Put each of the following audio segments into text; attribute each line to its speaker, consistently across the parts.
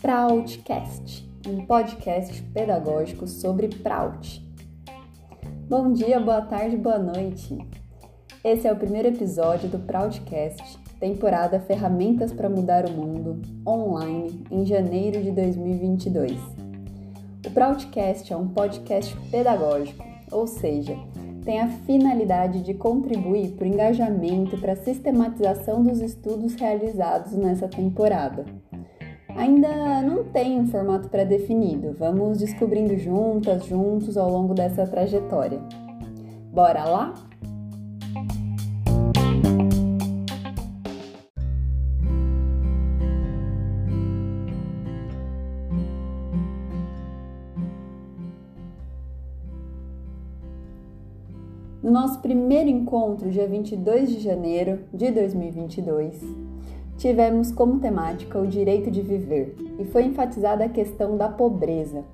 Speaker 1: Proudcast, um podcast pedagógico sobre Proud. Bom dia, boa tarde, boa noite. Esse é o primeiro episódio do Proudcast, temporada Ferramentas para Mudar o Mundo, online, em janeiro de 2022. O Proudcast é um podcast pedagógico, ou seja, tem a finalidade de contribuir para o engajamento e para a sistematização dos estudos realizados nessa temporada. Ainda não tem um formato pré-definido, vamos descobrindo juntas, juntos ao longo dessa trajetória. Bora lá? Nosso primeiro encontro, dia 22 de janeiro de 2022, tivemos como temática o direito de viver e foi enfatizada a questão da pobreza.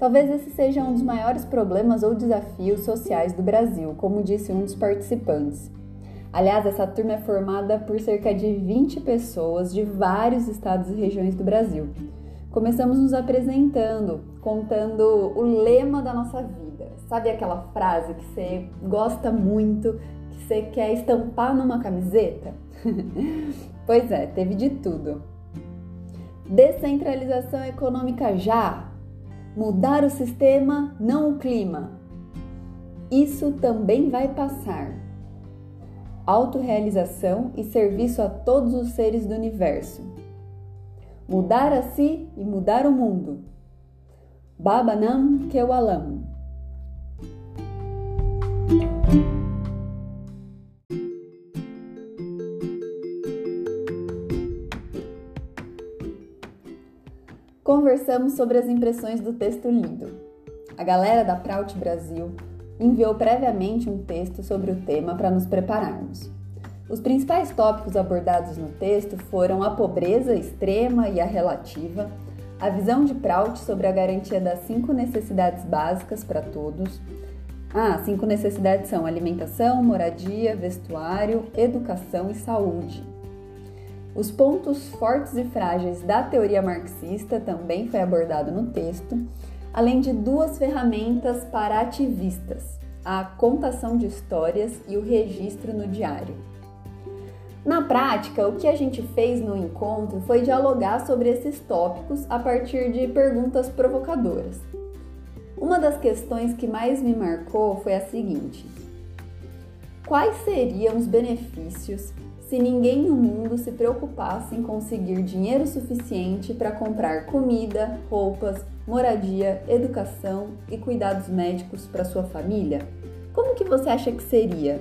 Speaker 1: Talvez esse seja um dos maiores problemas ou desafios sociais do Brasil, como disse um dos participantes. Aliás, essa turma é formada por cerca de 20 pessoas de vários estados e regiões do Brasil. Começamos nos apresentando, contando o lema da nossa vida Sabe aquela frase que você gosta muito, que você quer estampar numa camiseta? pois é, teve de tudo. Descentralização econômica já. Mudar o sistema, não o clima. Isso também vai passar. Autorealização e serviço a todos os seres do universo. Mudar a si e mudar o mundo. Babanam Kewalam. Conversamos sobre as impressões do texto lido. A galera da Prout Brasil enviou previamente um texto sobre o tema para nos prepararmos. Os principais tópicos abordados no texto foram a pobreza extrema e a relativa, a visão de Prout sobre a garantia das cinco necessidades básicas para todos, ah, cinco necessidades são alimentação, moradia, vestuário, educação e saúde. Os pontos fortes e frágeis da teoria marxista também foi abordado no texto, além de duas ferramentas para ativistas: a contação de histórias e o registro no diário. Na prática, o que a gente fez no encontro foi dialogar sobre esses tópicos a partir de perguntas provocadoras. Uma das questões que mais me marcou foi a seguinte: Quais seriam os benefícios se ninguém no mundo se preocupasse em conseguir dinheiro suficiente para comprar comida, roupas, moradia, educação e cuidados médicos para sua família? Como que você acha que seria?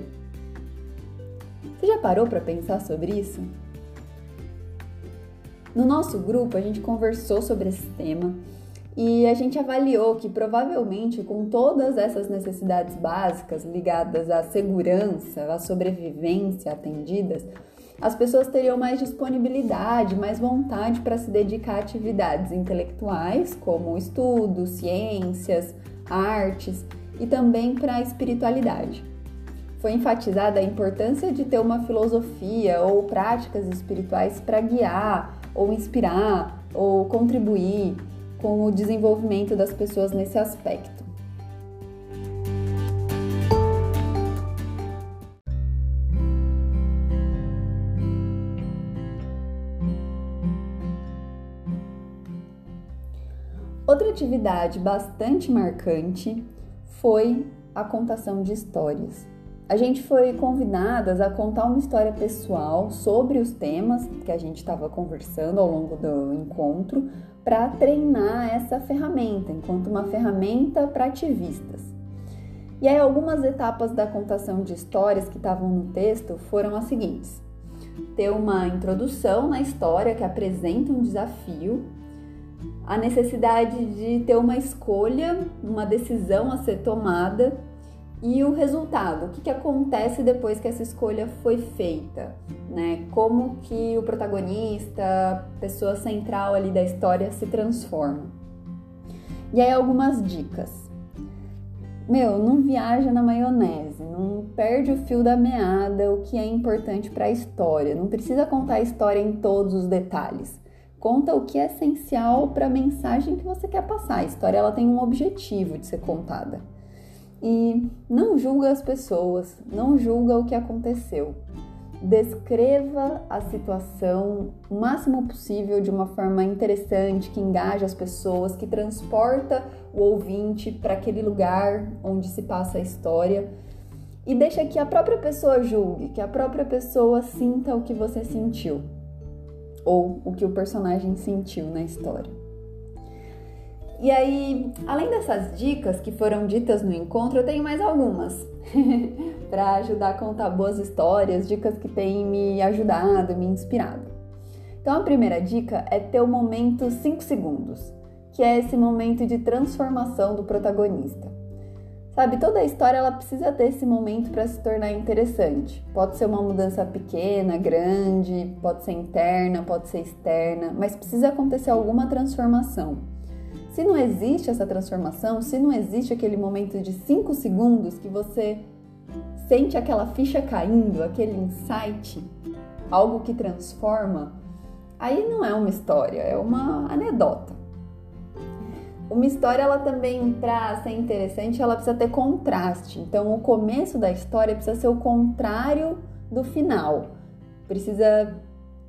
Speaker 1: Você já parou para pensar sobre isso? No nosso grupo, a gente conversou sobre esse tema e a gente avaliou que provavelmente com todas essas necessidades básicas ligadas à segurança, à sobrevivência atendidas, as pessoas teriam mais disponibilidade, mais vontade para se dedicar a atividades intelectuais, como estudo, ciências, artes e também para a espiritualidade. Foi enfatizada a importância de ter uma filosofia ou práticas espirituais para guiar, ou inspirar, ou contribuir com o desenvolvimento das pessoas nesse aspecto. Outra atividade bastante marcante foi a contação de histórias. A gente foi convidadas a contar uma história pessoal sobre os temas que a gente estava conversando ao longo do encontro para treinar essa ferramenta enquanto uma ferramenta para ativistas. E aí algumas etapas da contação de histórias que estavam no texto foram as seguintes: ter uma introdução na história que apresenta um desafio, a necessidade de ter uma escolha, uma decisão a ser tomada e o resultado, o que, que acontece depois que essa escolha foi feita, né? Como que o protagonista, pessoa central ali da história se transforma. E aí algumas dicas. Meu, não viaja na maionese, não perde o fio da meada, o que é importante para a história. Não precisa contar a história em todos os detalhes. Conta o que é essencial para a mensagem que você quer passar. A história ela tem um objetivo de ser contada. E não julga as pessoas, não julga o que aconteceu. Descreva a situação o máximo possível de uma forma interessante, que engaja as pessoas, que transporta o ouvinte para aquele lugar onde se passa a história e deixa que a própria pessoa julgue, que a própria pessoa sinta o que você sentiu ou o que o personagem sentiu na história. E aí, além dessas dicas que foram ditas no encontro, eu tenho mais algumas para ajudar a contar boas histórias, dicas que têm me ajudado, me inspirado. Então, a primeira dica é ter o momento 5 segundos, que é esse momento de transformação do protagonista. Sabe, toda a história ela precisa ter esse momento para se tornar interessante. Pode ser uma mudança pequena, grande, pode ser interna, pode ser externa, mas precisa acontecer alguma transformação. Se não existe essa transformação, se não existe aquele momento de 5 segundos que você sente aquela ficha caindo, aquele insight, algo que transforma, aí não é uma história, é uma anedota. Uma história, ela também, para ser interessante, ela precisa ter contraste. Então, o começo da história precisa ser o contrário do final. Precisa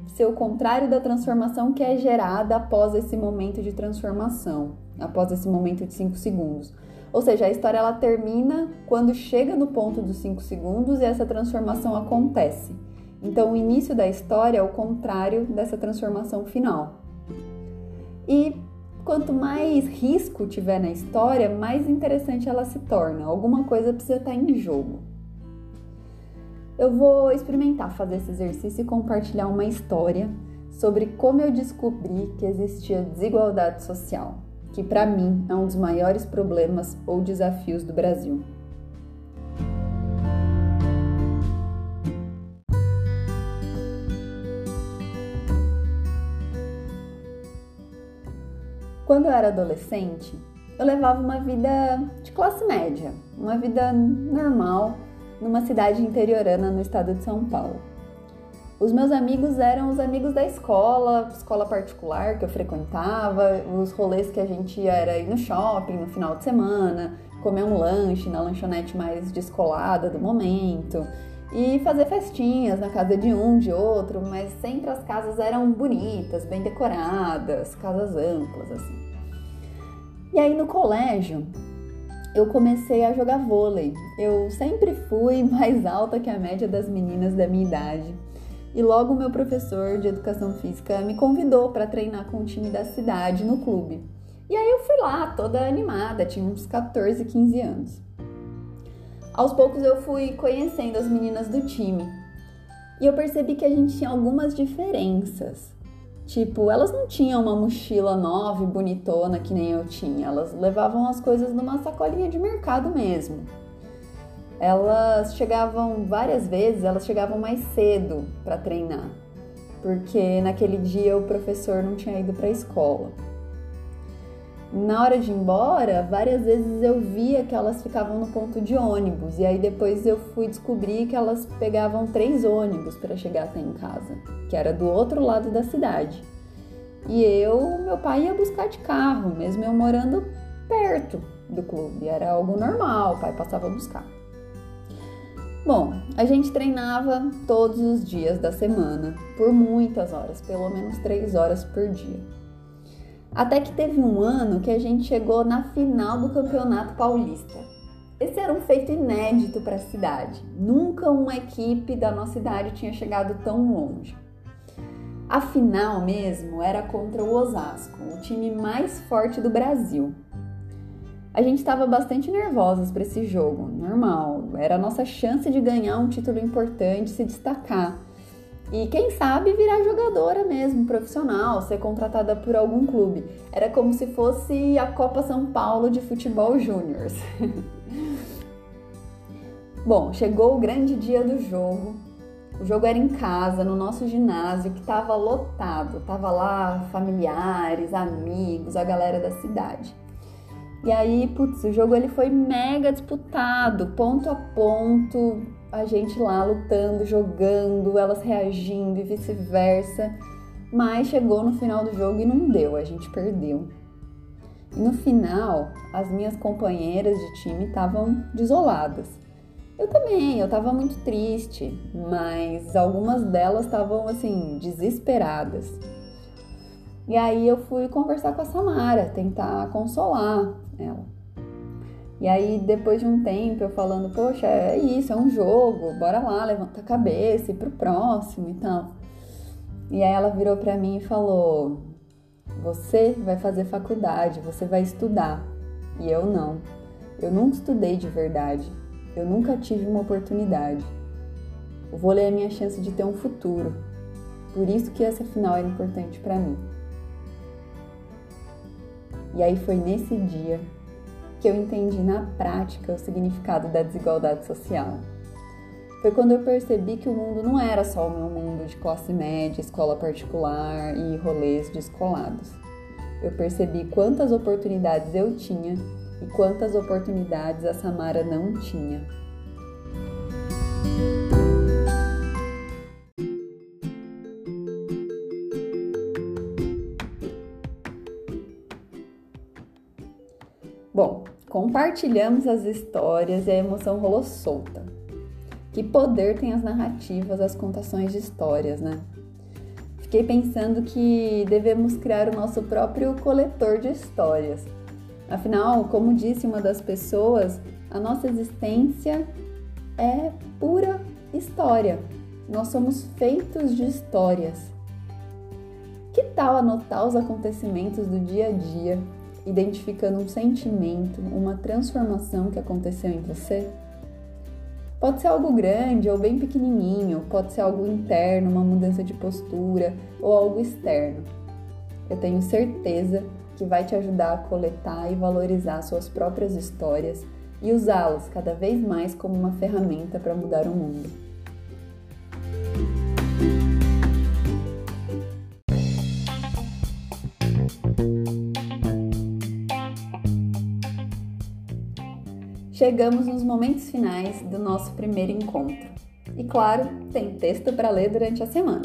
Speaker 1: ser o contrário da transformação que é gerada após esse momento de transformação, após esse momento de 5 segundos. Ou seja, a história ela termina quando chega no ponto dos 5 segundos e essa transformação acontece. Então, o início da história é o contrário dessa transformação final. E Quanto mais risco tiver na história, mais interessante ela se torna. Alguma coisa precisa estar em jogo. Eu vou experimentar fazer esse exercício e compartilhar uma história sobre como eu descobri que existia desigualdade social, que para mim é um dos maiores problemas ou desafios do Brasil. Quando eu era adolescente, eu levava uma vida de classe média, uma vida normal numa cidade interiorana no estado de São Paulo. Os meus amigos eram os amigos da escola, escola particular que eu frequentava, os rolês que a gente ia era ir no shopping no final de semana, comer um lanche na lanchonete mais descolada do momento e fazer festinhas na casa de um, de outro, mas sempre as casas eram bonitas, bem decoradas, casas amplas assim. E aí no colégio eu comecei a jogar vôlei. Eu sempre fui mais alta que a média das meninas da minha idade. E logo meu professor de educação física me convidou para treinar com o time da cidade no clube. E aí eu fui lá, toda animada, tinha uns 14, 15 anos. Aos poucos eu fui conhecendo as meninas do time. E eu percebi que a gente tinha algumas diferenças. Tipo, elas não tinham uma mochila nova e bonitona que nem eu tinha, elas levavam as coisas numa sacolinha de mercado mesmo. Elas chegavam várias vezes, elas chegavam mais cedo para treinar, porque naquele dia o professor não tinha ido para a escola na hora de ir embora, várias vezes eu via que elas ficavam no ponto de ônibus e aí depois eu fui descobrir que elas pegavam três ônibus para chegar até em casa, que era do outro lado da cidade. E eu, meu pai ia buscar de carro, mesmo eu morando perto do clube, era algo normal, o pai passava a buscar. Bom, a gente treinava todos os dias da semana, por muitas horas, pelo menos três horas por dia. Até que teve um ano que a gente chegou na final do Campeonato Paulista. Esse era um feito inédito para a cidade. Nunca uma equipe da nossa cidade tinha chegado tão longe. A final mesmo era contra o Osasco, o time mais forte do Brasil. A gente estava bastante nervosos para esse jogo, normal. Era a nossa chance de ganhar um título importante, se destacar. E quem sabe virar jogadora mesmo, profissional, ser contratada por algum clube. Era como se fosse a Copa São Paulo de futebol júnior. Bom, chegou o grande dia do jogo. O jogo era em casa, no nosso ginásio, que estava lotado. Tava lá familiares, amigos, a galera da cidade. E aí, putz, o jogo ele foi mega disputado, ponto a ponto, a gente lá lutando, jogando, elas reagindo e vice-versa. Mas chegou no final do jogo e não deu, a gente perdeu. E no final, as minhas companheiras de time estavam desoladas. Eu também, eu tava muito triste, mas algumas delas estavam assim, desesperadas. E aí eu fui conversar com a Samara, tentar consolar ela. E aí, depois de um tempo, eu falando, poxa, é isso, é um jogo, bora lá, levanta a cabeça e pro próximo e tal. E aí ela virou para mim e falou: Você vai fazer faculdade, você vai estudar. E eu não. Eu nunca estudei de verdade. Eu nunca tive uma oportunidade. O vôlei é a minha chance de ter um futuro. Por isso que essa final era importante para mim. E aí foi nesse dia que eu entendi na prática o significado da desigualdade social. Foi quando eu percebi que o mundo não era só o meu mundo de classe média, escola particular e rolês descolados. Eu percebi quantas oportunidades eu tinha e quantas oportunidades a Samara não tinha. Compartilhamos as histórias e a emoção rolou solta. Que poder tem as narrativas, as contações de histórias, né? Fiquei pensando que devemos criar o nosso próprio coletor de histórias. Afinal, como disse uma das pessoas, a nossa existência é pura história. Nós somos feitos de histórias. Que tal anotar os acontecimentos do dia a dia identificando um sentimento, uma transformação que aconteceu em você? Pode ser algo grande ou bem pequenininho, pode ser algo interno, uma mudança de postura ou algo externo. Eu tenho certeza que vai te ajudar a coletar e valorizar suas próprias histórias e usá-las cada vez mais como uma ferramenta para mudar o mundo. Chegamos nos momentos finais do nosso primeiro encontro. E claro, tem texto para ler durante a semana.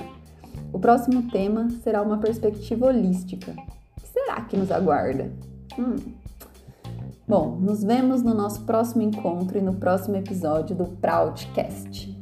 Speaker 1: O próximo tema será uma perspectiva holística. O que será que nos aguarda? Hum. Bom, nos vemos no nosso próximo encontro e no próximo episódio do Proudcast.